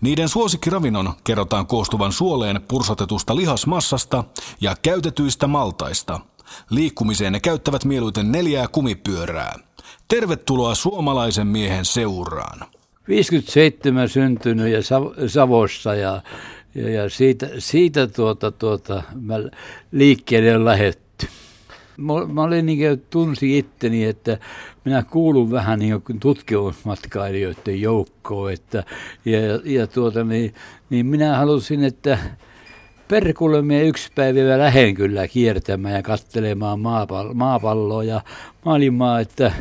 Niiden suosikkiravinnon kerrotaan koostuvan suoleen pursotetusta lihasmassasta ja käytetyistä maltaista. Liikkumiseen ne käyttävät mieluiten neljää kumipyörää. Tervetuloa suomalaisen miehen seuraan. 57 syntynyt ja Savossa ja, ja, ja siitä, siitä tuota, tuota, mä liikkeelle on lähetty mä, mä olin niin kuin, tunsin itteni, että minä kuulun vähän niin kuin tutkimusmatkailijoiden joukkoon, että, ja, ja tuota, niin, niin minä halusin, että Perkulle minä yksi päivä lähden kyllä kiertämään ja katselemaan maapallo, maapalloa ja maailmaa, että,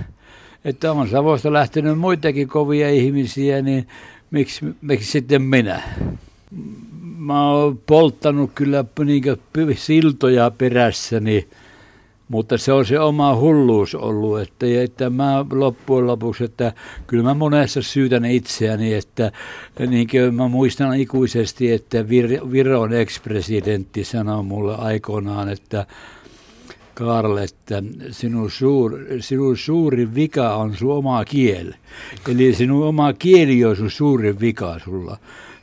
että on Savosta lähtenyt muitakin kovia ihmisiä, niin miksi, miksi sitten minä? Mä oon polttanut kyllä niin siltoja perässäni, mutta se on se oma hulluus ollut, että, että mä loppujen lopuksi, että kyllä mä monessa syytän itseäni, että niin kuin mä muistan ikuisesti, että Vir, Viron ex-presidentti sanoi mulle aikoinaan, että Karl, että sinun, suur, sinun suurin vika on sun oma kieli. Eli sinun oma kieli on sun suurin vika sulla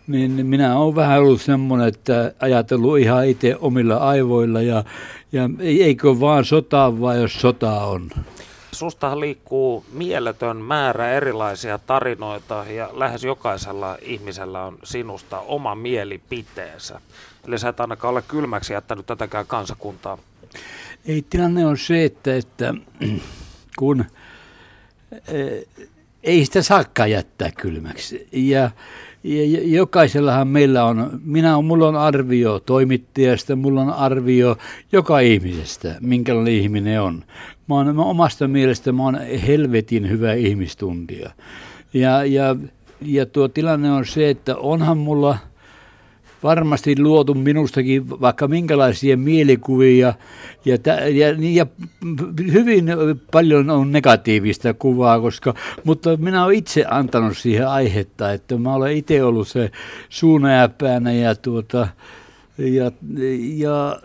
niin minä olen vähän ollut semmoinen, että ajatellut ihan itse omilla aivoilla ja, ja eikö vaan sota vai jos sota on. Sustahan liikkuu mieletön määrä erilaisia tarinoita ja lähes jokaisella ihmisellä on sinusta oma mielipiteensä. Eli sä et ainakaan ole kylmäksi jättänyt tätäkään kansakuntaa. Ei, tilanne on se, että, että kun eh, ei sitä saakka jättää kylmäksi. Ja jokaisellahan meillä on, minä, mulla on arvio toimittajasta, mulla on arvio joka ihmisestä, minkälainen ihminen on. Mä oon mä omasta mielestä mä oon helvetin hyvä ihmistuntija. Ja, ja, ja tuo tilanne on se, että onhan mulla – varmasti luotu minustakin vaikka minkälaisia mielikuvia ja, ja, ja hyvin paljon on negatiivista kuvaa, koska, mutta minä olen itse antanut siihen aihetta, että mä olen itse ollut se suunajäpäänä ja, tuota, ja, ja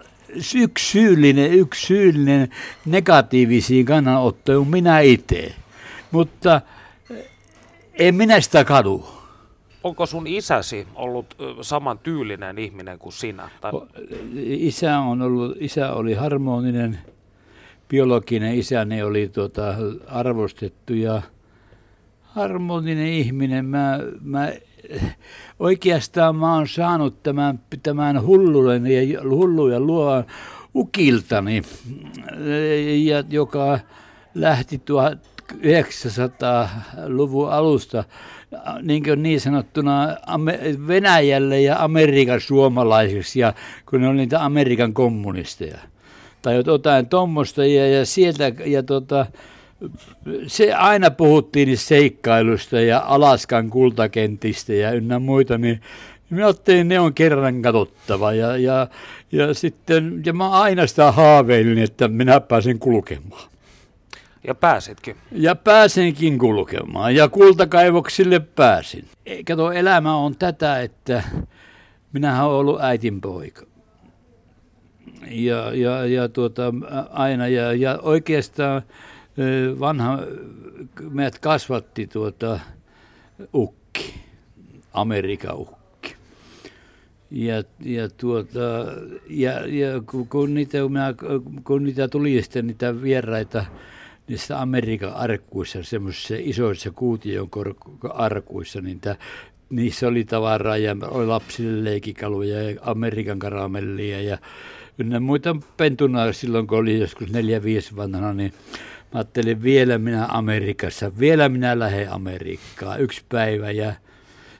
yksi syyllinen, yksi syyllinen negatiivisiin kannanottoihin minä itse, mutta en minä sitä kadu onko sun isäsi ollut saman tyylinen ihminen kuin sinä? Tai... Isä, on ollut, isä oli harmoninen, biologinen isäni oli tuota, arvostettu ja harmoninen ihminen. Mä, mä, oikeastaan mä oon saanut tämän, tämän hulluuden ja hulluja luovan ukiltani, ja, joka lähti 1900-luvun alusta niin, kuin niin sanottuna Venäjälle ja Amerikan suomalaisiksi, ja kun ne on niitä Amerikan kommunisteja. Tai jotain tuommoista, ja, ja sieltä, ja tota, se aina puhuttiin niistä seikkailusta ja Alaskan kultakentistä ja ynnä muita, niin minä ajattelin, ne on kerran katsottava. Ja, ja, ja sitten, ja mä aina sitä haaveilin, että minä pääsen kulkemaan. Ja pääsitkin. Ja pääsenkin kulkemaan ja kultakaivoksille pääsin. Kato, elämä on tätä, että minähän olen ollut äitin poika. Ja, ja, ja tuota, aina, ja, ja oikeastaan vanha, meidät kasvatti tuota ukki, Amerikan ukki. Ja, ja, tuota, ja, ja kun, kun, niitä, kun niitä tuli sitten niitä vieraita, niissä Amerikan arkuissa, semmoisissa isoissa kuution arkuissa, niin tämä niissä oli tavaraa ja oli lapsille leikikaluja ja Amerikan karamellia ja ynnä muita pentuna silloin, kun oli joskus neljä viisi vanhana, niin mä ajattelin vielä minä Amerikassa, vielä minä lähden Amerikkaan yksi päivä ja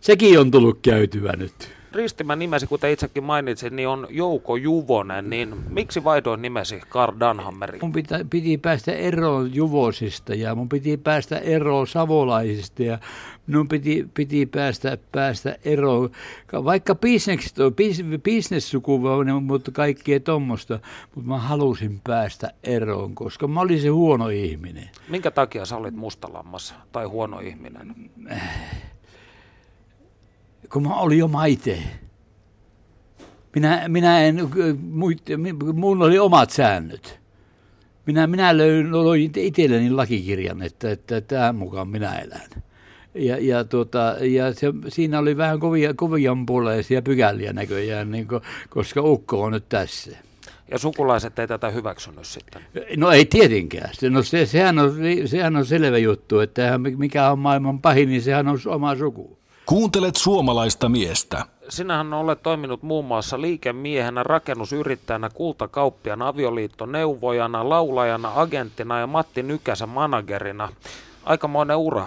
sekin on tullut käytyä nyt. Ristimä nimesi, kuten itsekin mainitsin, niin on Jouko Juvonen, niin miksi vaihdoin nimesi Karl Danhammeri? Mun pitä, piti päästä eroon Juvosista ja mun piti päästä eroon savolaisista ja minun piti, piti päästä, päästä eroon, vaikka bisnessukupolven, mutta kaikkea tuommoista, mutta mä halusin päästä eroon, koska mä olin se huono ihminen. Minkä takia sä olit mustalammas tai huono ihminen? Kun mä olin jo maite. Minä, minä en, mun oli omat säännöt. Minä, minä löin, loin itselleni lakikirjan, että, että tämän mukaan minä elän. Ja, ja, tuota, ja se, siinä oli vähän kovia, kovianpuoleisia pykäliä näköjään, niin kuin, koska ukko on nyt tässä. Ja sukulaiset ei tätä hyväksynyt sitten? No ei tietenkään. No se, sehän, on, sehän on selvä juttu, että mikä on maailman pahin, niin sehän on oma suku. Kuuntelet suomalaista miestä. Sinähän olet toiminut muun muassa liikemiehenä, rakennusyrittäjänä, kultakauppiana, avioliittoneuvojana, laulajana, agenttina ja Matti Nykäsen managerina. Aikamoinen ura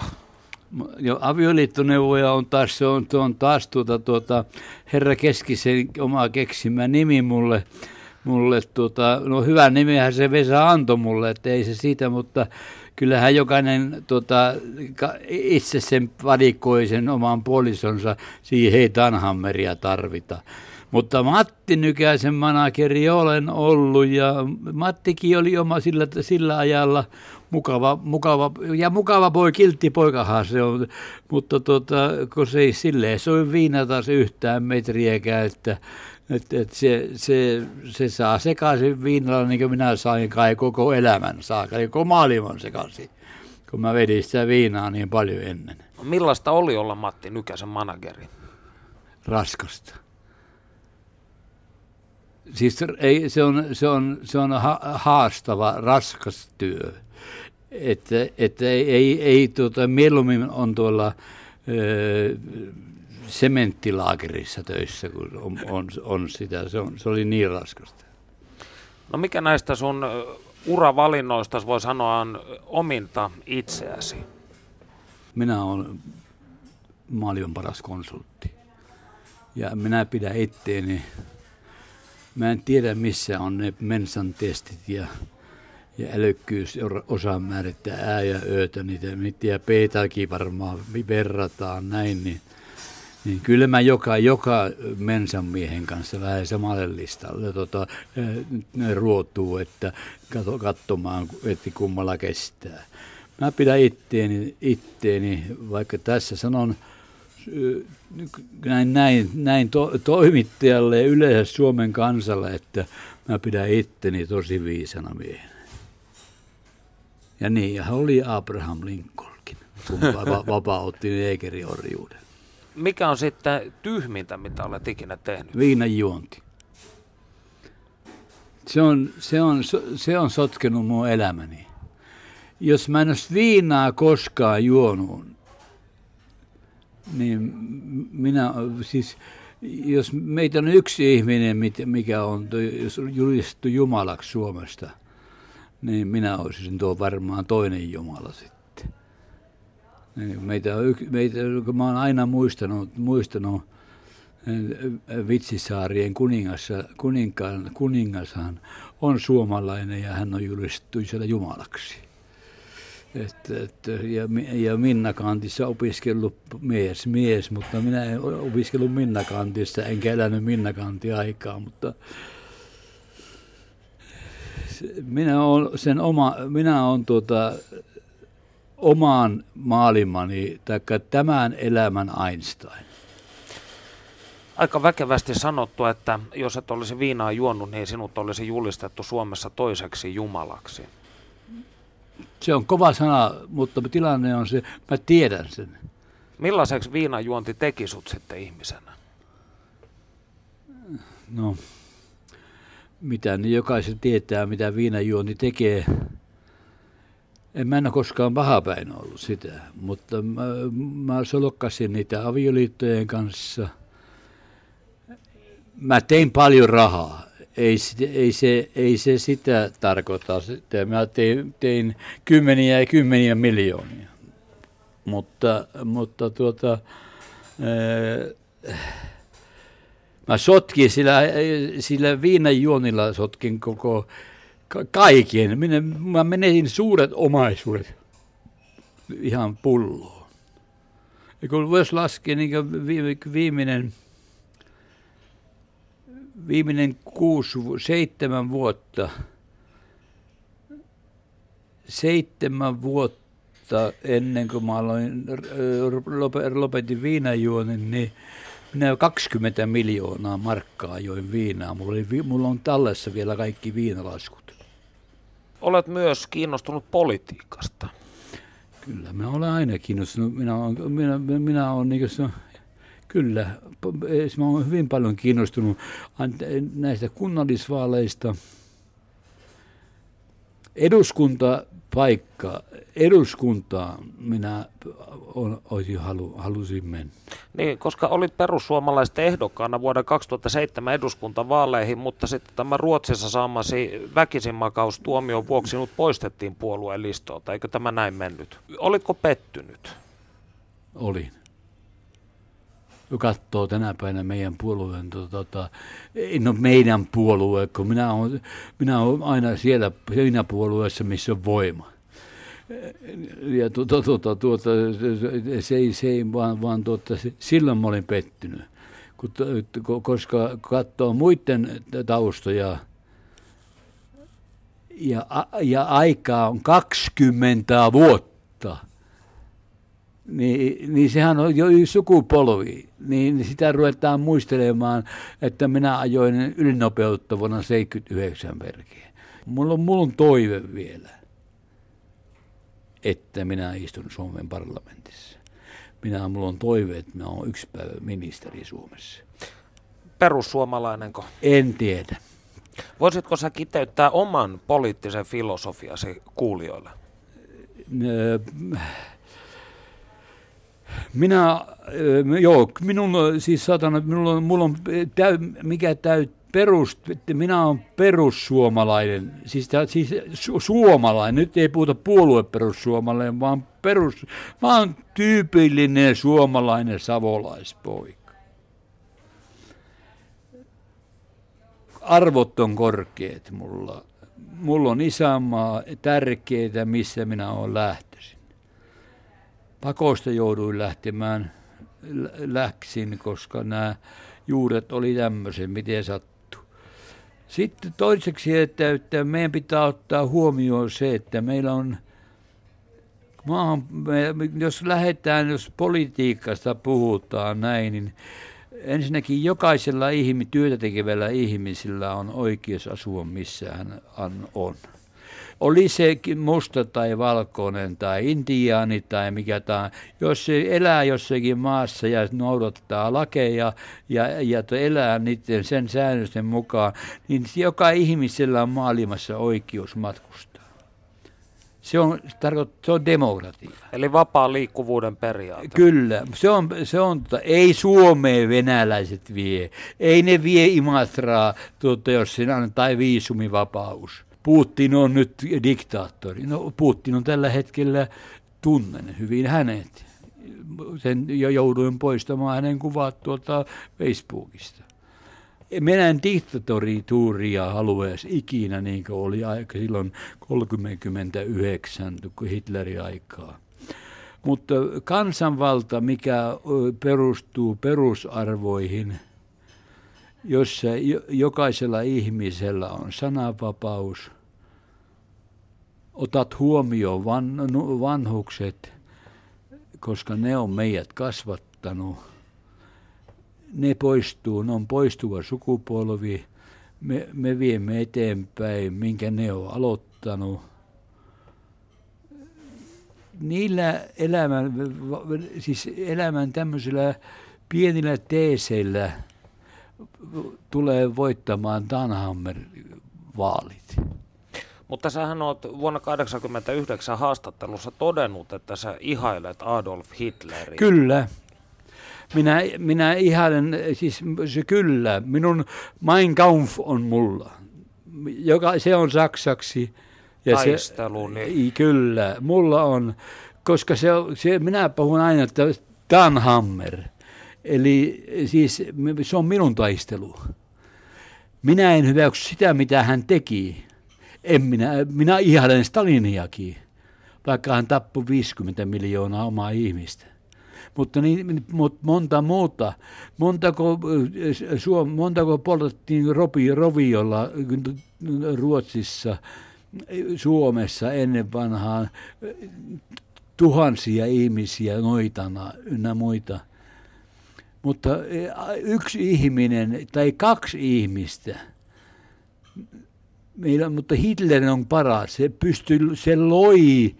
jo avioliittoneuvoja on taas, se on, on taas tuota, tuota, herra Keskisen oma keksimä nimi mulle. mulle tuota, no hyvä nimihän se Vesa antoi mulle, että ei se siitä, mutta kyllähän jokainen tuota, itse sen valikoi sen oman puolisonsa, siihen ei Tanhammeria tarvita. Mutta Matti Nykäisen manageri olen ollut ja Mattikin oli oma sillä, sillä ajalla mukava, mukava, ja mukava poi, kiltti poikahan se on, mutta tota, kun se ei silleen soi viinata se yhtään metriäkään, että et, et se, se, se, saa sekaisin viinalla niin kuin minä sain kai koko elämän saakka, koko maailman sekaisin, kun mä vedin sitä viinaa niin paljon ennen. Millaista oli olla Matti Nykäsen manageri? Raskasta. Siis ei, se on, se on, se on ha, haastava, raskas työ että, että ei, ei, ei tuota, mieluummin on tuolla ö, sementtilaakerissa töissä, kun on, on, on sitä. Se, on, se oli niin raskasta. No mikä näistä sun uravalinnoista voi sanoa on ominta itseäsi? Minä olen maailman paras konsultti. Ja minä pidän itteeni, mä en tiedä missä on ne mensan testit ja ja älykkyys osaa määrittää ää ja öötä, niitä, niitä ja peetäkin varmaan verrataan näin, niin, niin kyllä mä joka, joka mensan miehen kanssa vähän samalle listalle tota, ruotuu, että katso, katsomaan, että kummalla kestää. Mä pidän itteeni, itteeni vaikka tässä sanon, näin, näin, näin to, toimittajalle ja yleensä Suomen kansalle, että mä pidän itteni tosi viisana miehen. Ja niin, ja oli Abraham Lincolnkin, kun va- vapautti neekeriorjuuden. Mikä on sitten tyhmintä, mitä olet ikinä tehnyt? Viinan juonti. Se on, se, on, se on sotkenut mun elämäni. Jos mä en olisi viinaa koskaan juonut, niin minä, siis jos meitä on yksi ihminen, mikä on julistettu Jumalaksi Suomesta – niin minä olisin tuo varmaan toinen Jumala sitten. Niin meitä on, meitä, kun mä oon aina muistanut, muistanut eh, Vitsisaarien kuningassa, kuninkaan, kuningashan on suomalainen ja hän on julistettu siellä Jumalaksi. Et, et, ja, ja Minnakantissa opiskellut mies, mies, mutta minä en opiskellut Minnakantissa, enkä elänyt Minnakanti aikaa, mutta minä olen sen oma, minä olen tuota, omaan maailmani, tai tämän elämän Einstein. Aika väkevästi sanottu, että jos et olisi viinaa juonut, niin sinut olisi julistettu Suomessa toiseksi Jumalaksi. Se on kova sana, mutta tilanne on se, mä tiedän sen. Millaiseksi viinajuonti teki sut sitten ihmisenä? No, mitä niin jokaisen tietää, mitä viinajuoni tekee. En mä en ole koskaan pahapäin ollut sitä, mutta mä, mä solokkasin niitä avioliittojen kanssa. Mä tein paljon rahaa. Ei, ei, se, ei se sitä tarkoita. Sitä. Mä tein, tein kymmeniä ja kymmeniä miljoonia. Mutta, mutta tuota, äh, Mä sotkin sillä, sillä viinajuonilla sotkin koko ka- kaiken. Minä, mä menetin suuret omaisuudet ihan pulloon. Ja kun voisi laskea niin viimeinen, viimeinen kuusi, seitsemän vuotta, seitsemän vuotta ennen kuin mä aloin, lopetin viinajuonin, niin minä 20 miljoonaa markkaa join viinaa. Mulla, oli, mulla on tallessa vielä kaikki viinalaskut. Olet myös kiinnostunut politiikasta. Kyllä, mä olen aina kiinnostunut. Minä olen, minä, minä olen niin kuin, kyllä, mä olen hyvin paljon kiinnostunut näistä kunnallisvaaleista. Eduskuntapaikka, eduskuntaan minä olisin halu, halusin mennä. Niin, koska olit perussuomalaisten ehdokkaana vuoden 2007 eduskuntavaaleihin, mutta sitten tämä Ruotsissa saamasi väkisinmakaustuomion vuoksi sinut poistettiin puolueen listolta. Eikö tämä näin mennyt? Olitko pettynyt? Olin. Katsoo tänä päivänä meidän puolueen, tota, no meidän puolue, kun minä olen, minä olen aina siellä siinä puolueessa, missä on voima. Ja tuota, tuota, tuota, se ei, se ei vaan, vaan tuota, silloin mä olin pettynyt, koska katsoo muiden taustoja, ja, ja aikaa on 20 vuotta, niin, niin sehän on jo sukupolvi, niin sitä ruvetaan muistelemaan, että minä ajoin ylinopeutta vuonna 79 perkeen. Mulla on, mulla on toive vielä että minä istun Suomen parlamentissa. Minä, mulla on toive, että minä olen yksi päivä ministeri Suomessa. Perussuomalainenko? En tiedä. Voisitko sä kiteyttää oman poliittisen filosofiasi kuulijoille? Minä, joo, minun, siis satana, minulla on, mulla on täy, mikä täyttää perus, minä olen perussuomalainen, siis, siis su, suomalainen, nyt ei puhuta puolueperussuomalainen, vaan perus, olen tyypillinen suomalainen savolaispoika. Arvot on korkeat mulla. Mulla on isänmaa tärkeitä, missä minä olen lähtöisin. Pakosta jouduin lähtemään, läksin, koska nämä juuret oli tämmöisen, miten sattuu. Sitten toiseksi, että, että meidän pitää ottaa huomioon se, että meillä on maahan, jos lähdetään, jos politiikasta puhutaan näin, niin ensinnäkin jokaisella ihmi, työtä tekevällä ihmisellä on oikeus asua missä hän on oli se musta tai valkoinen tai intiaani tai mikä tämä, jos se elää jossakin maassa ja noudattaa lakeja ja, ja elää niiden sen säännösten mukaan, niin joka ihmisellä on maailmassa oikeus matkustaa. Se on, tarkoittaa, se on demokratia. Eli vapaa liikkuvuuden periaate. Kyllä. Se on, se on tota, ei Suomeen venäläiset vie. Ei ne vie Imatraa, tuota, jos siinä annetaan viisumivapaus. Putin on nyt diktaattori. No Putin on tällä hetkellä, tunnen hyvin hänet. Sen jo jouduin poistamaan hänen kuvat tuolta Facebookista. Minä en diktatorituuria haluaisi ikinä, niin kuin oli aika silloin 39 Hitlerin aikaa. Mutta kansanvalta, mikä perustuu perusarvoihin – jossa jokaisella ihmisellä on sananvapaus, otat huomioon van, vanhukset, koska ne on meidät kasvattanut. Ne poistuu, ne on poistuva sukupolvi. Me, me viemme eteenpäin, minkä ne on aloittanut. Niillä elämän, siis elämän tämmöisillä pienillä teeseillä – tulee voittamaan Danhammer vaalit. Mutta sähän oot vuonna 1989 haastattelussa todennut, että sä ihailet Adolf Hitleria. Kyllä. Minä, minä ihailen, siis se kyllä, minun Mein Kampf on mulla. Joka, se on saksaksi. Ja Taistelu, se, niin. Kyllä, mulla on, koska se, se, minä puhun aina, että Danhammer – Eli siis se on minun taistelu. Minä en hyväksy sitä, mitä hän teki. En minä, minä ihailen Staliniakin, vaikka hän tappoi 50 miljoonaa omaa ihmistä. Mutta, niin, monta muuta, montako, suom, montako poltettiin ropi, roviolla Ruotsissa, Suomessa ennen vanhaan tuhansia ihmisiä noitana ynnä muita. Mutta yksi ihminen tai kaksi ihmistä, meillä, mutta Hitler on paras. Se, pystyi, se loi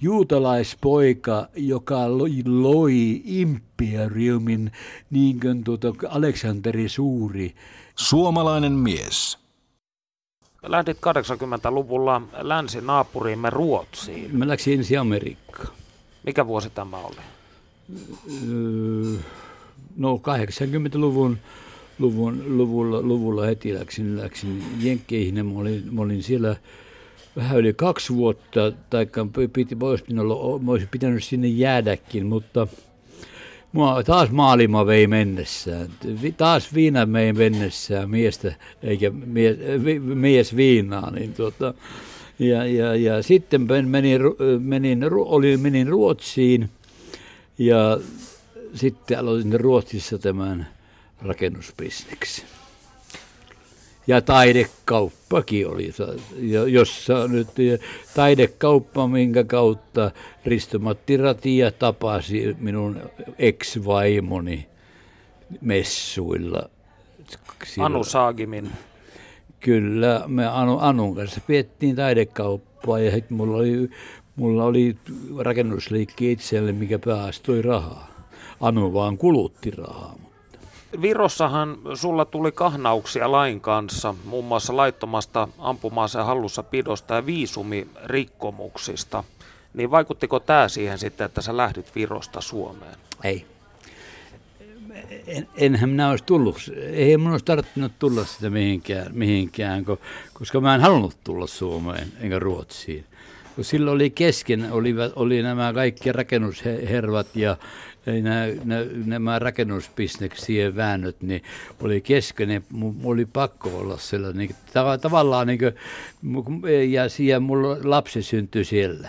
juutalaispoika, joka loi, loi imperiumin, niin kuin tuota Aleksanteri Suuri. Suomalainen mies. Lähdit 80-luvulla länsinaapuriimme Ruotsiin. Mä läksin ensin Amerikkaan. Mikä vuosi tämä oli? No 80-luvun luvun, luvulla, luvulla heti läksin, läksin Jenkkeihin. Mä olin, mä olin siellä vähän yli kaksi vuotta, tai piti, olisi, pitänyt, olisi pitänyt sinne jäädäkin, mutta mua taas maailma vei mennessään. Taas viina vei mennessään miestä, eikä mies, mies viinaa. Niin tuota, ja, ja, ja, sitten menin, menin, olin, menin Ruotsiin ja sitten aloitin Ruotsissa tämän rakennusbisneksen ja taidekauppakin oli, jossa nyt taidekauppa, minkä kautta Risto-Matti Ratia tapasi minun ex-vaimoni messuilla. Anu Saagimin. Kyllä, me Anu, Anun kanssa piettiin taidekauppaa ja sitten mulla oli, mulla oli rakennusliikki itselle, mikä päästoi rahaa. Anu vaan kulutti rahaa. Virossahan sulla tuli kahnauksia lain kanssa, muun muassa laittomasta ampumaaseen hallussa pidosta ja viisumirikkomuksista. Niin vaikuttiko tämä siihen sitten, että sä lähdit Virosta Suomeen? Ei. En, enhän minä olisi tullut, ei minun olisi tarvinnut tulla sitä mihinkään, mihinkään, koska mä en halunnut tulla Suomeen enkä Ruotsiin. Kun silloin oli kesken, oli, oli nämä kaikki rakennushervat ja nämä, nämä rakennusbisneksien väännöt, niin oli kesken, niin oli pakko olla sellainen, niin, tavallaan niin kuin, ja siellä mulla lapsi syntyi siellä.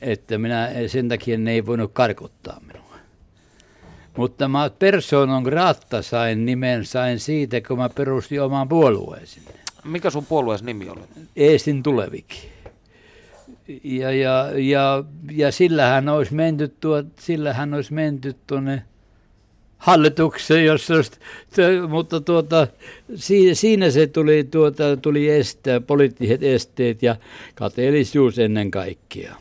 Että minä sen takia ne ei voinut karkottaa minua. Mutta mä persoonan grata sain nimen, sain siitä, kun mä perustin oman puolueen sinne. Mikä sun puolueen nimi oli? Eestin tuleviki ja, ja, ja, ja sillähän olisi menty, tuot, sillähän olisi menty tuonne hallitukseen, jossa, mutta tuota, siinä se tuli, tuota, tuli estää, poliittiset esteet ja kateellisuus ennen kaikkea.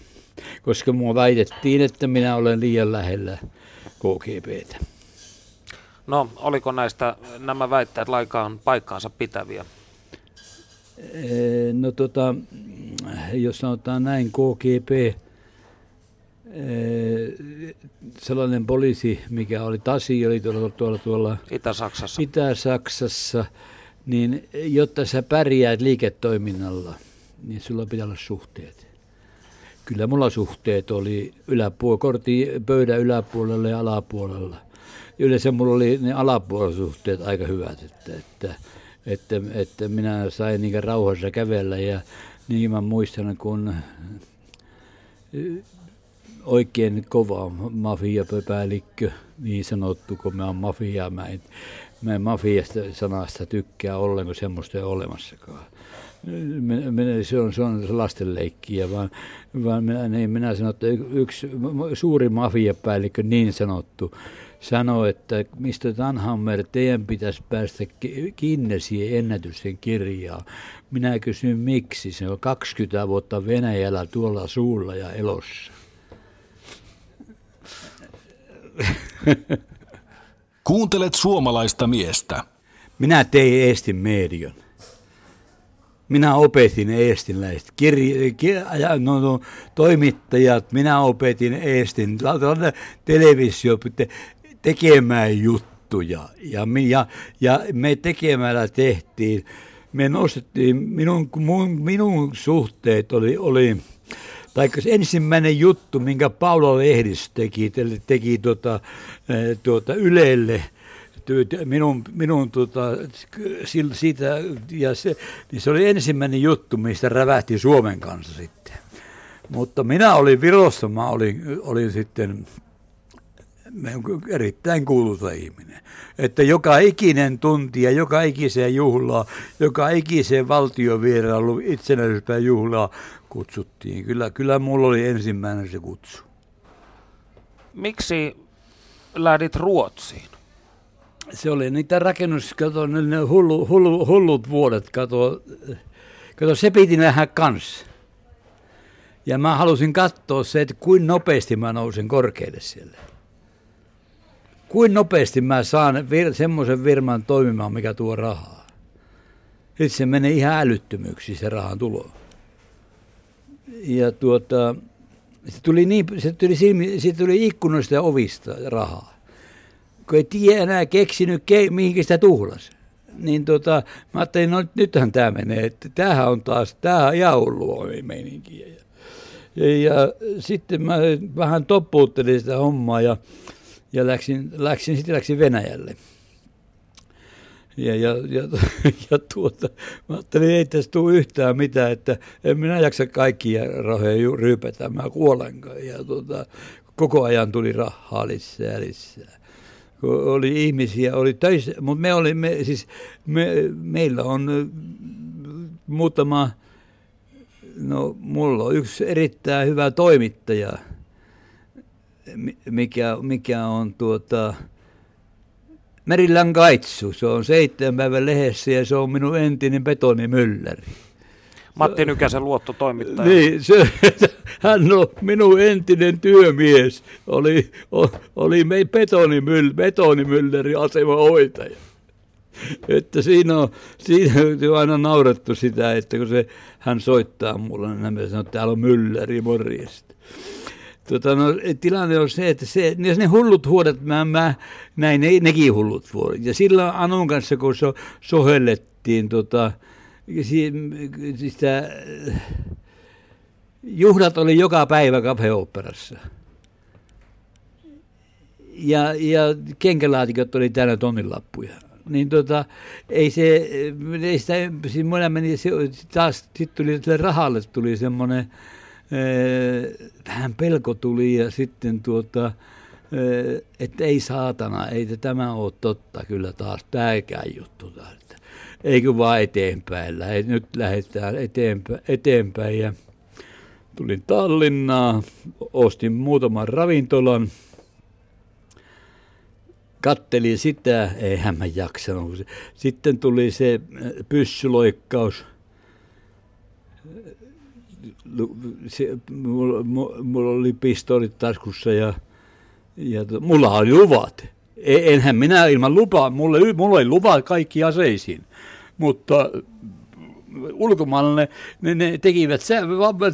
Koska mua väitettiin, että minä olen liian lähellä KGBtä. No, oliko näistä nämä väitteet laikaan paikkaansa pitäviä? No tota, jos sanotaan näin, KGP, sellainen poliisi, mikä oli Tasi, oli tuolla, tuolla, tuolla Itä-Saksassa. Itä-Saksassa, niin jotta sä pärjäät liiketoiminnalla, niin sulla pitää olla suhteet. Kyllä mulla suhteet oli yläpuolella, kortin pöydän yläpuolella ja alapuolella. Yleensä mulla oli ne alapuolisuhteet aika hyvät, että, että, että, että minä sain niin rauhassa kävellä ja niin mä muistan, kun oikein kova mafiapäällikkö, niin sanottu, kun mä oon mafia, mä en, mä en mafiasta sanasta tykkää ollenkaan, semmoista ei ole olemassakaan. Se on, se on lastenleikkiä, vaan, vaan minä, niin minä sanon, että yksi suuri mafiapäällikkö, niin sanottu, sanoi, että mistä Tanhammer, teidän pitäisi päästä Guinnessin ennätysten kirjaan. Minä kysyn miksi, se on 20 vuotta Venäjällä tuolla suulla ja elossa. Kuuntelet suomalaista miestä. Minä tein Eestin median. Minä opetin eestinläiset kir- no, no, toimittajat, minä opetin eestin televisio, tekemään juttuja. Ja, ja, ja me tekemällä tehtiin, me nostettiin, minun, minun suhteet oli, oli se ensimmäinen juttu, minkä Paula Lehdis teki, teki tuota, tuota Ylelle, minun, minun tota, siitä, ja se, niin se oli ensimmäinen juttu, mistä rävähti Suomen kanssa sitten. Mutta minä olin Virossa, mä olin, olin sitten erittäin kuuluisa ihminen. Että joka ikinen tunti ja joka ikiseen juhlaa, joka ikiseen valtiovierailu itsenäisyyspäivän juhlaa kutsuttiin. Kyllä, kyllä mulla oli ensimmäinen se kutsu. Miksi lähdit Ruotsiin? Se oli niitä rakennus, kato, ne hullu, hullu, hullut vuodet, kato, kato se piti nähdä kanssa. Ja mä halusin katsoa se, että kuin nopeasti mä nousen korkealle siellä kuin nopeasti mä saan vir- semmoisen firman toimimaan, mikä tuo rahaa. Sitten se menee ihan älyttömyyksiin se rahan tulo. Ja tuota, se tuli, niin, se tuli, silmi, se tuli ikkunoista ja ovista rahaa. Kun ei tiedä enää keksinyt, ke, mihinkä sitä tuhlas. Niin tota, mä ajattelin, no nythän tämä menee, että tämähän on taas, tämähän on ihan hullua. Ja, ja, ja, sitten mä vähän toppuuttelin sitä hommaa ja ja läksin, läksin, sitten läksin Venäjälle. Ja, ja, ja, ja tuota, mä ajattelin, ei tästä tule yhtään mitään, että en minä jaksa kaikkia rahoja ryypätä, mä kuolen. Ja tuota, koko ajan tuli rahaa lisää, lisää. Oli ihmisiä, oli töissä, mutta me olimme, siis me, meillä on muutama, no mulla on yksi erittäin hyvä toimittaja – mikä, mikä on tuota, Merilän Kaitsu. Se on seitsemän päivän lehdessä ja se on minun entinen betonimylläri. Matti Nykäsen luottotoimittaja. Niin, se, hän on minun entinen työmies, oli, oli me betonimyll, asema hoitaja. Että siinä on, siinä on aina naurettu sitä, että kun se, hän soittaa mulle, niin mä sanon, että täällä on mylläri, morjesta. Tota, no, tilanne on se, että se, ne hullut vuodet, mä, mä näin ne, nekin hullut vuodet. Ja silloin Anun kanssa, kun so, sohellettiin, tota, sitä, juhlat oli joka päivä kafeoopperassa. Ja, ja kenkälaatikot oli täynnä tonnilappuja. Niin tota, ei se, ei sitä, siis meni, se, taas sitten tuli rahalle tuli semmoinen, vähän pelko tuli ja sitten tuota, että ei saatana, ei tämä ole totta kyllä taas tämäkään juttu. Että eikö vaan eteenpäin, lähet, nyt lähdetään eteenpäin, eteenpäin ja tulin Tallinnaan, ostin muutaman ravintolan, kattelin sitä, eihän mä jaksanut. Sitten tuli se pyssyloikkaus, se, mulla, mulla oli pistoolit taskussa ja, ja to, mulla oli luvat. E, enhän minä ilman lupaa, mulla, mulla oli luvat kaikki aseisiin, mutta ulkomaalainen, ne, ne tekivät se,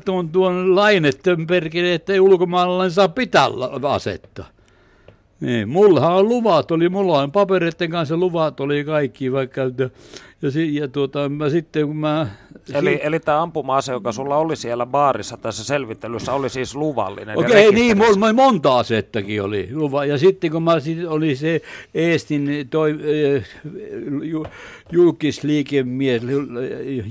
tuon, tuon lain, että perkele, että ei ulkomaalainen saa pitää asetta. Niin, mullahan on luvat, oli, mulla on papereiden kanssa luvat oli kaikki, vaikka, ja, ja tuota, mä sitten kun mä... Eli, si- eli tämä ampuma-ase, joka sulla oli siellä baarissa tässä selvittelyssä, oli siis luvallinen? Okei, okay, niin, mulla monta asettakin oli luva. Ja sitten kun mä sit oli se Eestin toi, äh, julkisliikemies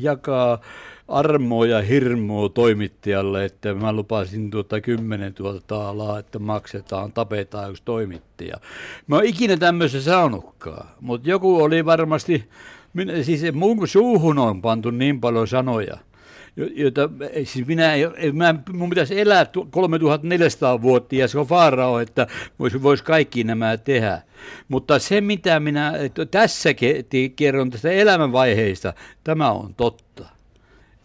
jakaa armoa ja hirmoa toimittajalle, että mä lupasin tuota 10 000 taalaa, että maksetaan, tapetaan yksi toimittaja. Mä oon ikinä tämmöisen saanutkaan, mutta joku oli varmasti, minä, siis mun suuhun on pantu niin paljon sanoja, joita, siis minä, mä, mun pitäisi elää 3400 vuotta ja se on vaara, että voisi vois kaikki nämä tehdä. Mutta se, mitä minä tässä kerron tästä elämänvaiheista, tämä on totta.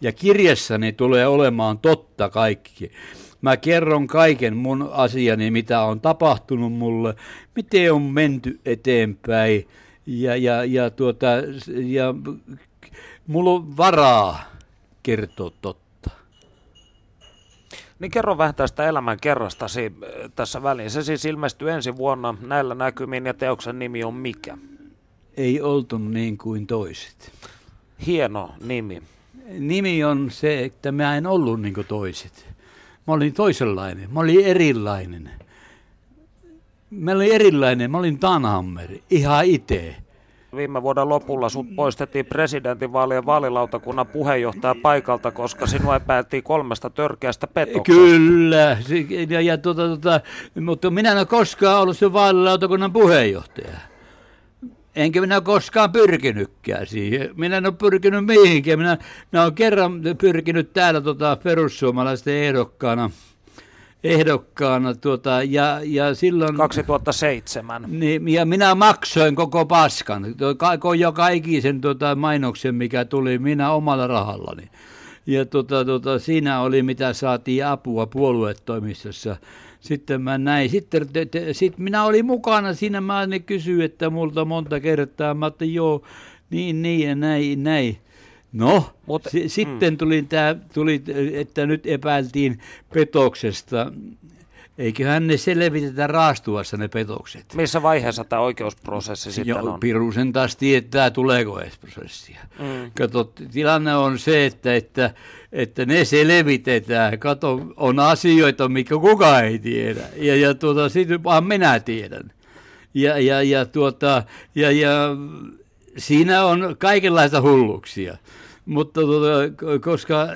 Ja kirjassani tulee olemaan totta kaikki. Mä kerron kaiken mun asiani, mitä on tapahtunut mulle, miten on menty eteenpäin ja, ja, ja, tuota, ja mulla on varaa kertoa totta. Niin kerro vähän tästä elämän kerrastasi tässä väliin. Se siis ilmestyy ensi vuonna näillä näkymin ja teoksen nimi on mikä? Ei oltu niin kuin toiset. Hieno nimi nimi on se, että mä en ollut niin kuin toiset. Mä olin toisenlainen, mä olin erilainen. Mä olin erilainen, mä olin Tanhammer, ihan itse. Viime vuoden lopulla sut poistettiin presidentinvaalien vaalilautakunnan puheenjohtaja paikalta, koska sinua epäiltiin kolmesta törkeästä petoksesta. Kyllä, ja, ja tuota, tuota, mutta minä en ole koskaan ollut se vaalilautakunnan puheenjohtaja. Enkä minä koskaan pyrkinytkään siihen. Minä en ole pyrkinyt mihinkään. Minä, minä olen kerran pyrkinyt täällä tota, perussuomalaisten ehdokkaana – ehdokkaana tuota, ja, ja silloin... 2007. Niin, ja minä maksoin koko paskan, koko joka ikisen tuota, mainoksen, mikä tuli minä omalla rahallani. Ja tuota, tuota, siinä oli, mitä saatiin apua puoluetoimistossa. Sitten mä näin. Sitten te, te, sit minä olin mukana siinä, mä ne kysyin, että multa monta kertaa. Mä että joo, niin, niin ja näin, näin. No, Mut, s- mm. sitten tuli, tää, tuli, että nyt epäiltiin petoksesta. Eiköhän ne selvitetä raastuvassa ne petokset. Missä vaiheessa tämä oikeusprosessi sitten jo, on? Pirusen taas tietää, tuleeko edes prosessia. Mm. Kato, tilanne on se, että, että, että ne selvitetään. Kato, on asioita, mikä kukaan ei tiedä. Ja, ja tuota, sitten vaan minä tiedän. Ja, ja, ja, tuota, ja, ja siinä on kaikenlaista hulluksia. Mutta tuota, koska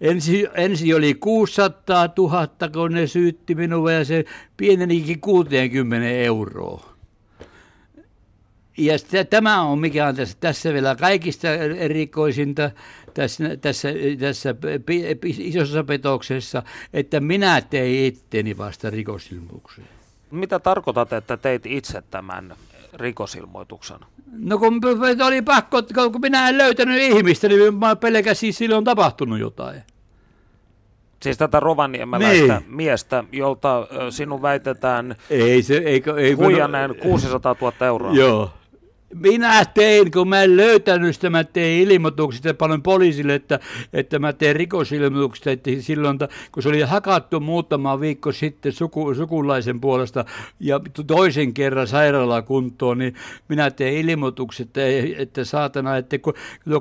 ensi, ensi oli 600 000, kun ne syytti minua ja se pienenikin 60 euroa. Ja sitä, tämä on mikä on tässä, tässä vielä kaikista erikoisinta tässä, tässä, tässä isossa petoksessa, että minä tein itteni vasta rikosilmoituksen. Mitä tarkoitat, että teit itse tämän rikosilmoituksen? No kun oli pakko, kun minä en löytänyt ihmistä, niin mä pelkäsin sille on tapahtunut jotain. Siis tätä rovaniemeläistä niin. miestä, jolta sinun väitetään ei se, ei, ei, huijanneen 600 000 euroa. Joo, minä tein, kun mä en löytänyt sitä, mä tein ilmoitukset paljon poliisille, että, että mä tein rikosilmoitukset, että silloin, kun se oli hakattu muutama viikko sitten suku, sukulaisen puolesta ja toisen kerran sairaalakuntoon, niin minä tein ilmoitukset, että, että saatana, että kun,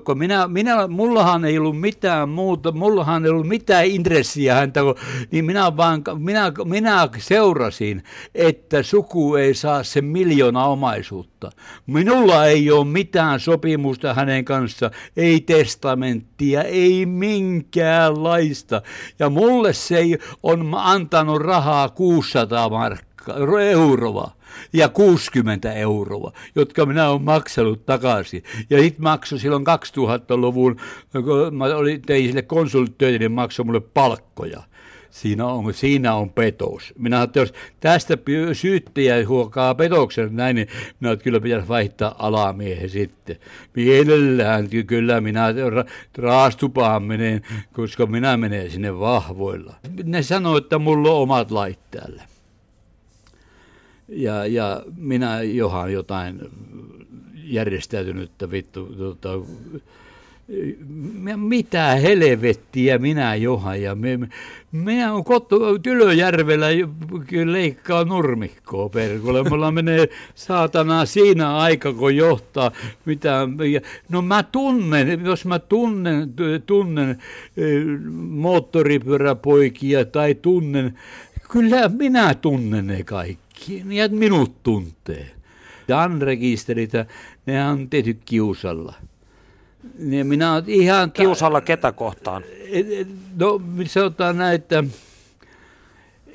kun minä, minä, mullahan ei ollut mitään muuta, mullahan ei ollut mitään intressiä häntä, kun, niin minä vaan, minä, minä seurasin, että suku ei saa sen miljoona omaisuutta. Minulla Mulla ei ole mitään sopimusta hänen kanssa, ei testamenttia, ei minkäänlaista. Ja mulle se ei on antanut rahaa 600 markkaa, euroa ja 60 euroa, jotka minä olen maksanut takaisin. Ja sitten maksoi silloin 2000-luvun, kun mä olin, tein sille konsulttöitä, niin maksoi mulle palkkoja siinä on, siinä on petos. Minä että jos tästä syyttäjä huokaa petoksen näin, niin minä kyllä pitäisi vaihtaa alamiehen sitten. Mielellään kyllä minä raastupaan menen, koska minä menen sinne vahvoilla. Ne sanoo, että mulla on omat lait täällä. Ja, ja minä johan jotain järjestäytynyttä vittu tota, mitä helvettiä minä johan ja me, minä on kottu Tylöjärvellä leikkaa nurmikkoa perkulle. Mulla menee saatana siinä aika, kun johtaa mitä. No mä tunnen, jos mä tunnen, tunnen eh, moottoripyöräpoikia tai tunnen, kyllä minä tunnen ne kaikki ja minut tuntee. Dan rekisteritä, ne on tehty kiusalla. Niin minä olen ihan... Kiusalla ketä kohtaan? No, sanotaan näin, että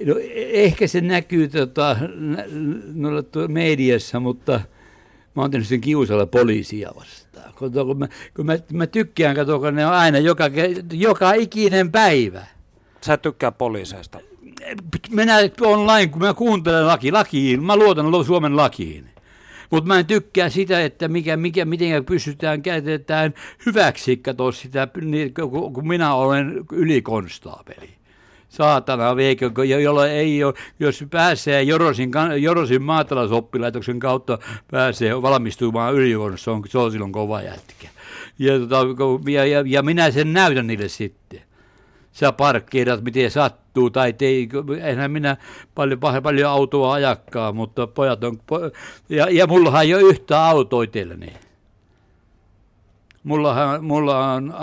no, ehkä se näkyy tota, no, mediassa, mutta mä oon tehnyt sen kiusalla poliisia vastaan. Kun, kun, mä, kun mä, mä tykkään, katsoa, kun ne on aina joka, joka ikinen päivä. Sä tykkää poliiseista? Minä online, kun mä kuuntelen laki, lakiin, mä luotan Suomen lakiin. Mutta mä en tykkää sitä, että mikä, mikä, miten pystytään käytetään hyväksi, katsoa sitä, niin, kun minä olen ylikonstaapeli saatana veikö, jolla ei ole, jos pääsee Jorosin, Jorosin maatalousoppilaitoksen kautta pääsee valmistumaan yliopistoon, se on, se on silloin kova jätkä. Ja, tota, ja, ja, ja, minä sen näytän niille sitten sä parkkeerat miten sattuu, tai tei, enhän minä paljon, paljon autoa ajakkaa, mutta pojat on, ja, ja mullahan ei ole yhtä autoa itselläni. Mullahan, mulla on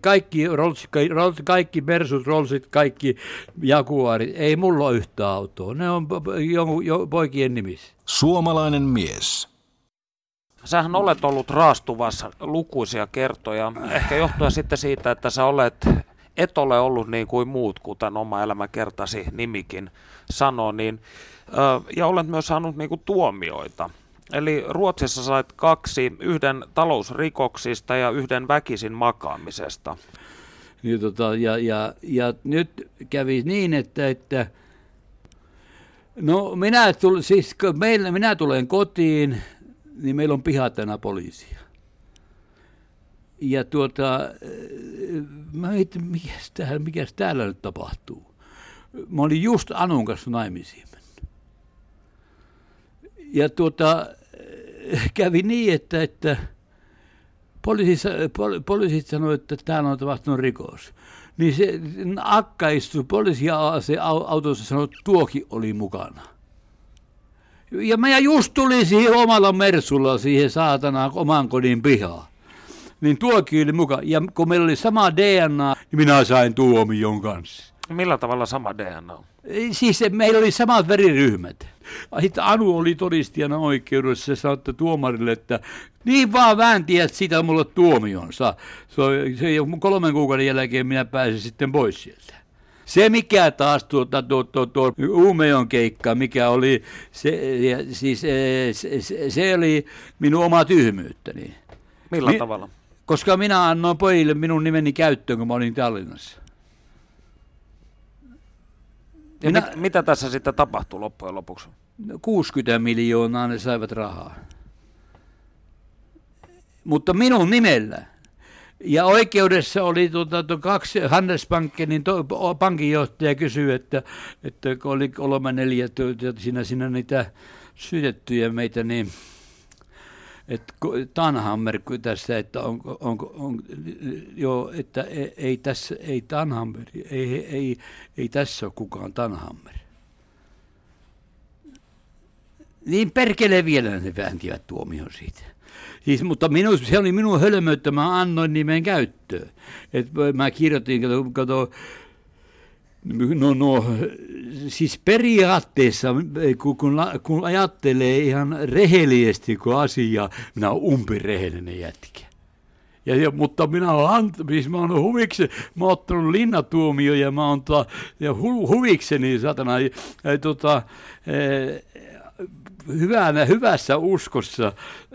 kaikki, rolls, rolls, kaikki Mersut, Rollsit, kaikki Jaguarit. Ei mulla ole yhtä autoa. Ne on jo, jo, poikien nimissä. Suomalainen mies. Sähän olet ollut raastuvassa lukuisia kertoja. Ehkä johtuen sitten siitä, että sä olet, et ole ollut niin kuin muut, kuten oma elämä kertasi nimikin sanoo. Niin, ja olet myös saanut niin kuin tuomioita. Eli Ruotsissa sait kaksi, yhden talousrikoksista ja yhden väkisin makaamisesta. Ja, tota, ja, ja, ja nyt kävi niin, että, että no minä, tull, siis meillä, minä tulen kotiin, niin meillä on pihatena poliisia. Ja tuota, mä mietin, mikäs täällä, mikäs täällä nyt tapahtuu. Mä olin just Anun kanssa naimisiin ja tuota, kävi niin, että, että poliisit, poli, poliisit sanoivat, että täällä on tapahtunut rikos. Niin se akka istui poliisiautossa ja sanoi, että tuoki oli mukana. Ja mä just tuli siihen omalla Mersulla siihen saatana oman kodin pihaan. Niin tuoki oli mukaan. Ja kun meillä oli sama DNA, niin minä sain tuomion kanssa. Millä tavalla sama DNA? Siis meillä oli samat veriryhmät. Sitten Anu oli todistajana oikeudessa ja sanoi tuomarille, että niin vaan väänti, että sitä mulle tuomionsa. Se, se, kolmen kuukauden jälkeen minä pääsin sitten pois sieltä. Se mikä taas tuota, tuo, tuo, tuo Uumeon keikka, mikä oli, se, siis, e, se, se, se oli minun oma tyhmyyttäni. Millä Mi- tavalla? Koska minä annoin pojille minun nimeni käyttöön, kun mä olin Tallinnassa. Ja Minä, mit, mitä tässä sitten tapahtui loppujen lopuksi? 60 miljoonaa ne saivat rahaa. Mutta minun nimellä. Ja oikeudessa oli tuota, tuo kaksi Handelsbankenin to, pankinjohtaja kysyi, että, että oli kolme neljä siinä, siinä niitä syytettyjä meitä, niin että Tanhammer tässä, että on, on, on, joo, että ei, ei tässä, ei Tanhammer, ei, ei, ei tässä ole kukaan Tanhammer. Niin perkele vielä ne vääntivät tuomion siitä. Siis, mutta minun, se oli minun hölmöyttä, mä annoin nimen käyttöön. Et mä kirjoitin, kato, kato No, no, siis periaatteessa, kun, kun, kun ajattelee ihan rehellisesti kuin asia, minä olen umpirehellinen jätkä. Ja, ja, mutta minä olen, siis mä olen huviksi, mä olen ottanut linnatuomio ja mä olen ta, ja hu, huvikseni satana, ja, ja, tota, e, hyvänä, hyvässä uskossa.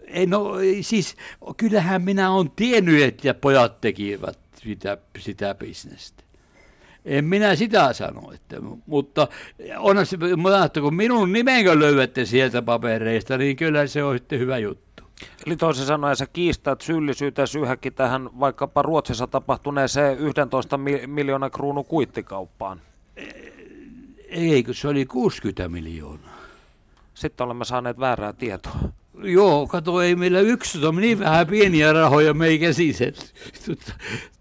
Ei, no siis kyllähän minä olen tiennyt, että pojat tekivät sitä, sitä bisnestä. En minä sitä sano, että, mutta onhan se, että kun minun nimenkö löydätte sieltä papereista, niin kyllä se on sitten hyvä juttu. Eli toisin sanoen sä kiistät syyllisyytesi yhäkin tähän vaikkapa Ruotsissa tapahtuneeseen 11 miljoonaa kruunu kuittikauppaan. Ei, kun se oli 60 miljoonaa. Sitten olemme saaneet väärää tietoa. Joo, kato, ei meillä yksi on niin vähän pieniä rahoja meikä siset.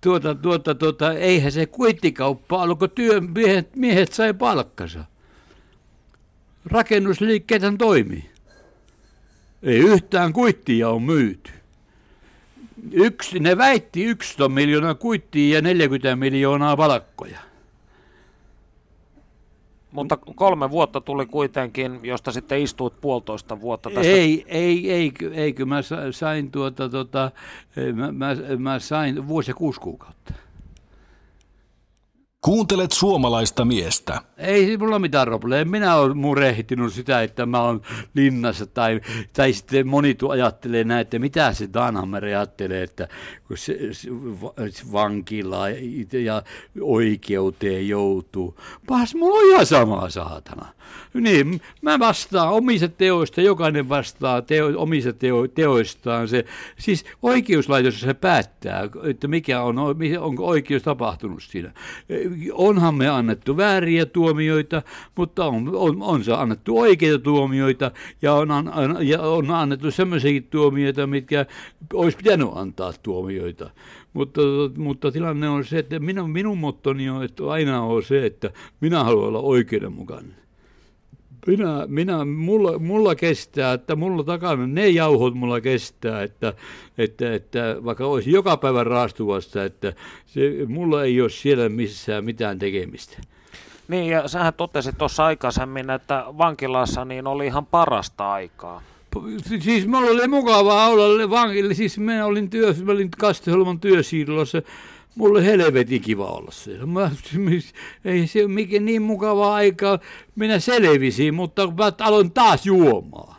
Tuota, tuota, tuota, eihän se kuittikauppa ollut, kun työmiehet miehet sai palkkansa. Rakennusliikkeethän toimii. Ei yhtään kuittia on myyty. Yksi, ne väitti 11 miljoonaa kuittia ja 40 miljoonaa palkkoja. Mutta kolme vuotta tuli kuitenkin, josta sitten istuit puolitoista vuotta tästä. Ei, ei, ei, ei kyllä mä sain tuota, tuota, mä, mä, mä sain vuosi ja kuusi kuukautta. Kuuntelet suomalaista miestä. Ei mulla mitään probleemia. Minä olen murehtinut sitä, että mä olen linnassa tai, tai sitten moni ajattelee näin, että mitä se Danhammer ajattelee, että kun se, se vankila ja oikeuteen joutuu. Pahas mulla on ihan sama saatana. Niin, mä vastaan omista teoista, jokainen vastaa teo, omista teo, teoistaan. Se, siis oikeuslaitos se päättää, että mikä on, onko oikeus tapahtunut siinä onhan me annettu vääriä tuomioita, mutta on, on, on se annettu oikeita tuomioita ja on, an, ja on annettu sellaisia tuomioita, mitkä olisi pitänyt antaa tuomioita. Mutta, mutta tilanne on se, että minun, minun mottoni on että aina on se, että minä haluan olla oikeudenmukainen. Minä, minä, mulla, mulla kestää, että mulla takana ne jauhot mulla kestää, että, että, että vaikka olisi joka päivä raastuvassa, että se, mulla ei ole siellä missään mitään tekemistä. Niin, ja sähän totesit tuossa aikaisemmin, että vankilassa niin oli ihan parasta aikaa. Siis mulla oli mukavaa olla vankilla, siis minä olin työssä, mä olin Kasteholman työsiirrossa, mulle helvetin kiva olla siellä. Mä, ei se ole mikään niin mukava aika. Minä selvisin, mutta mä aloin taas juomaan.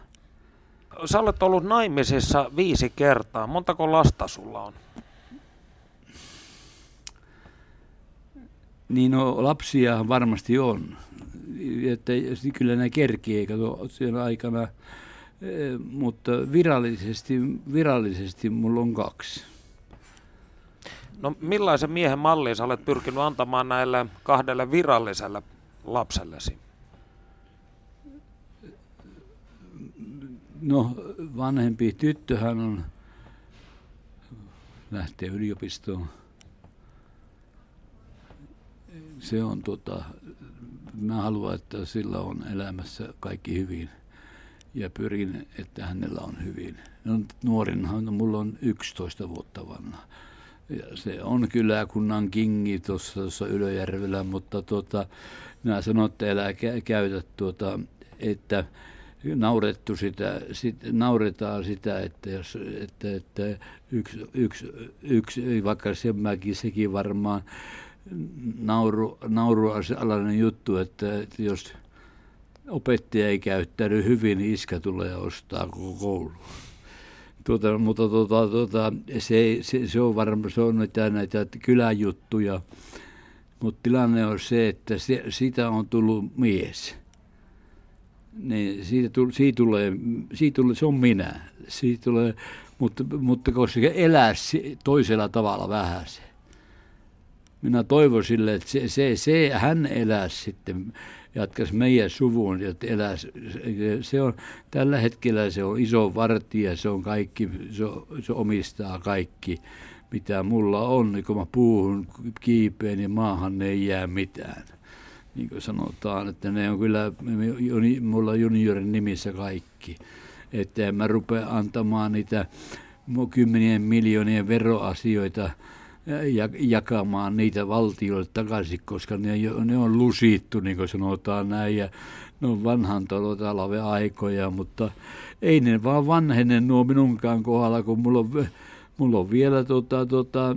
Sä olet ollut naimisissa viisi kertaa. Montako lasta sulla on? Niin no, lapsia varmasti on. Että kyllä ne kerkii kato siellä aikana. Eh, mutta virallisesti, virallisesti mulla on kaksi. No millaisen miehen mallin sä olet pyrkinyt antamaan näille kahdelle viralliselle lapsellesi? No vanhempi tyttöhän on, lähtee yliopistoon. Se on tota, mä haluan, että sillä on elämässä kaikki hyvin ja pyrin, että hänellä on hyvin. No, nuorinhan, mulla on 11 vuotta vanha. Ja se on kyläkunnan kingi tuossa Ylöjärvellä, mutta tuota, minä sanon, että älä käytä tuota, että naurettu sitä, sit, nauretaan sitä, että, jos, että, että yksi, yksi, yksi, vaikka se mäkin sekin varmaan nauru, naurualainen juttu, että, että jos opettaja ei käyttänyt hyvin, niin iskä tulee ostaa koko koulu. Tuota, mutta tuota, tuota, se, se, se, on varmaan se on näitä, näitä kyläjuttuja, mutta tilanne on se, että se, siitä on tullut mies. Niin siitä, tull, siitä, tulee, siitä tulee, se on minä. Siitä tulee, mutta, mutta koska elää toisella tavalla vähän se. Minä toivoisin, että se, se, se, hän elää sitten jatkaisi meidän suvun, että eläisi. Se on, tällä hetkellä se on iso vartija, se on kaikki, se, se omistaa kaikki, mitä mulla on. Niin kun mä puuhun kiipeen, niin maahan ei jää mitään. Niin kuin sanotaan, että ne on kyllä, mulla juniorin nimissä kaikki. Että en mä rupea antamaan niitä kymmenien miljoonien veroasioita jakamaan niitä valtioille takaisin, koska ne, ne on lusittu, niin kuin sanotaan näin, ja ne on vanhan aikoja, mutta ei ne vaan vanhene nuo minunkaan kohdalla, kun mulla on mulla on vielä tota, tota,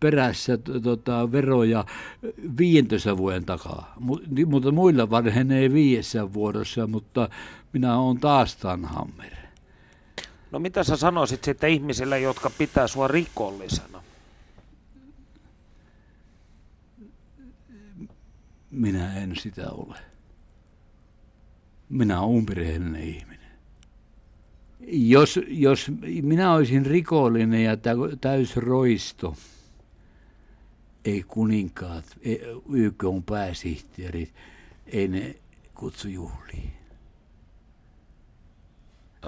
perässä tota, veroja 15 vuoden takaa, mutta muilla vanhenee viidessä vuodossa, mutta minä olen taas Tanhammer. No mitä sä sanoisit sitten ihmisille, jotka pitää sua rikollisena? Minä en sitä ole. Minä olen umpirehellinen ihminen. Jos, jos minä olisin rikollinen ja täysroisto, ei kuninkaat, ei, YK on pääsihteerit, ei ne kutsu juhliin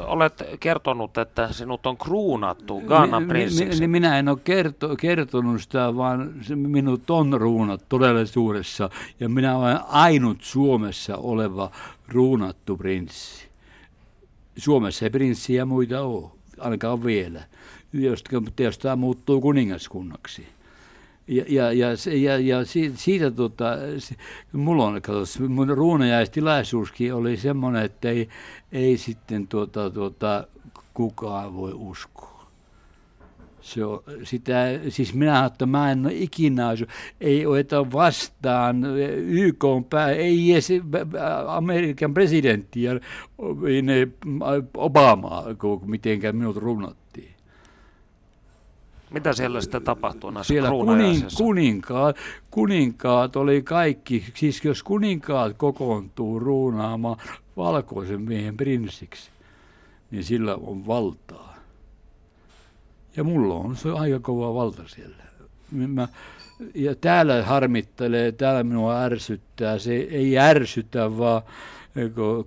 olet kertonut, että sinut on kruunattu Ghana prinsiksi. Niin minä en ole kerto, kertonut sitä, vaan minut on ruunattu todellisuudessa. Ja minä olen ainut Suomessa oleva ruunattu prinssi. Suomessa ei prinssiä muita ole, ainakaan vielä, jos, jos tämä muuttuu kuningaskunnaksi. Ja, ja, ja, ja, ja siitä, siitä tota, mulla on, katos, mun ruunajaistilaisuuskin oli semmoinen, että ei, ei sitten tuota, tuota, kukaan voi uskoa. Se on, sitä, siis minä että mä en ole ikinä, ei ota vastaan YK on pää, ei edes Amerikan presidentti ja Obama, mitenkään minut runnattiin. Mitä siellä sitten tapahtuu näissä Siellä kunin, kuninkaat, kuninkaat oli kaikki, siis jos kuninkaat kokoontuu ruunaamaan valkoisen miehen prinssiksi, niin sillä on valtaa. Ja mulla on se aika kova valta siellä. Mä, ja täällä harmittelee, täällä minua ärsyttää, se ei ärsytä, vaan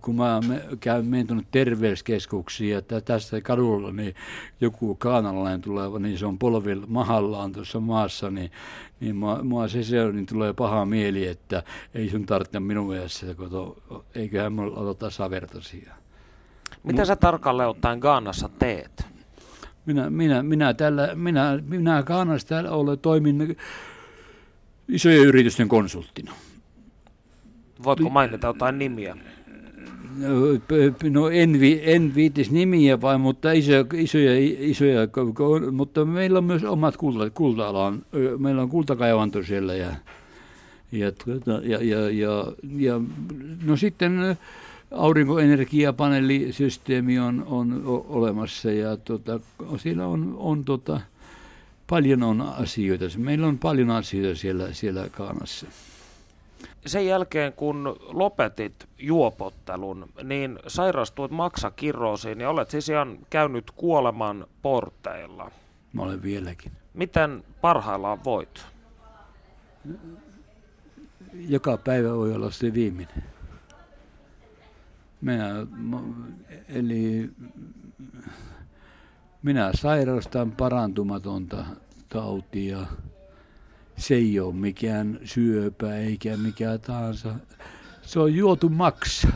kun, mä käyn mennyt terveyskeskuksiin ja tästä kadulla, niin joku kaanalainen tulee, niin se on polvilla mahallaan tuossa maassa, niin, niin mua, mua se, se niin tulee paha mieli, että ei sun tarvitse minun mielestä, kun eiköhän mulla ole tasavertaisia. Mitä sä tarkalleen ottaen Gaanassa teet? Minä, minä, minä, tällä, minä, minä Gaanassa täällä olen toimin isojen yritysten konsulttina. Voitko mainita jotain nimiä? No en, vi, en viitis nimiä vain, mutta isoja, isoja, isoja, mutta meillä on myös omat kulta, kulta-alan, meillä on kultakaivanto siellä ja, ja, tuota, ja, ja, ja, ja no sitten aurinkoenergiapaneelisysteemi on, on olemassa ja tota, siellä on, on tota, paljon on asioita. Meillä on paljon asioita siellä, siellä Kaanassa. Sen jälkeen, kun lopetit juopottelun, niin sairastuit maksakirroosiin ja olet siis ihan käynyt kuoleman porteilla. Mä olen vieläkin. Miten parhaillaan voit? Joka päivä voi olla se viimeinen. Minä, eli minä sairastan parantumatonta tautia. Se ei ole mikään syöpä eikä mikään tahansa. Se on juotu maksa.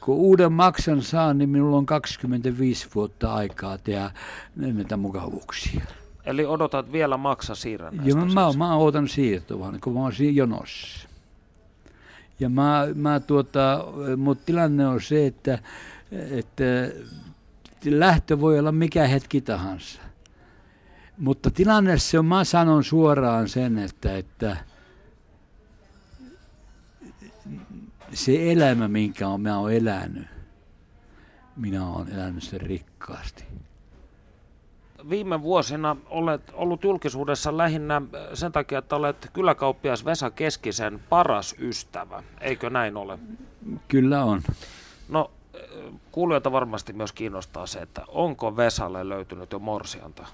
Kun uuden maksan saan, niin minulla on 25 vuotta aikaa tehdä näitä mukavuuksia. Eli odotat vielä maksa siirrännästä? Joo, mä, mä odotan siirtovan, kun mä oon siinä jonossa. Ja mä, mä tuota, mutta tilanne on se, että, että lähtö voi olla mikä hetki tahansa. Mutta tilanne se on, mä sanon suoraan sen, että, että se elämä, minkä on, mä oon elänyt, minä olen elänyt sen rikkaasti. Viime vuosina olet ollut julkisuudessa lähinnä sen takia, että olet kyläkauppias Vesa Keskisen paras ystävä. Eikö näin ole? Kyllä on. No kuulijoita varmasti myös kiinnostaa se, että onko Vesalle löytynyt jo morsianta?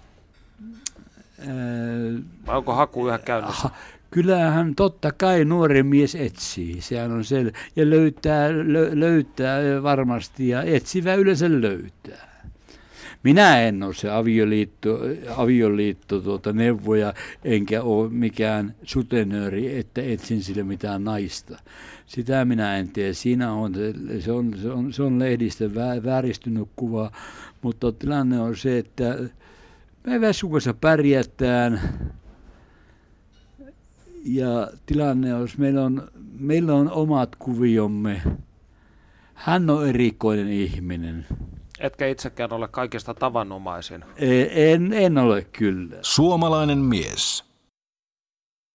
Vai onko haku yhä käynnissä? Kyllähän totta kai nuori mies etsii, sehän on sel- ja löytää, lö- löytää varmasti ja etsivä yleensä löytää. Minä en ole se avioliitto, avioliitto tuota neuvoja, enkä ole mikään sutenööri, että etsin sille mitään naista. Sitä minä en tee. Siinä on, se on, se on, se on lehdistä vääristynyt kuva, mutta tilanne on se, että me Vesukassa pärjätään ja tilanne on, meillä on, meillä on omat kuviomme. Hän on erikoinen ihminen. Etkä itsekään ole kaikista tavanomaisin. En, en ole kyllä. Suomalainen mies.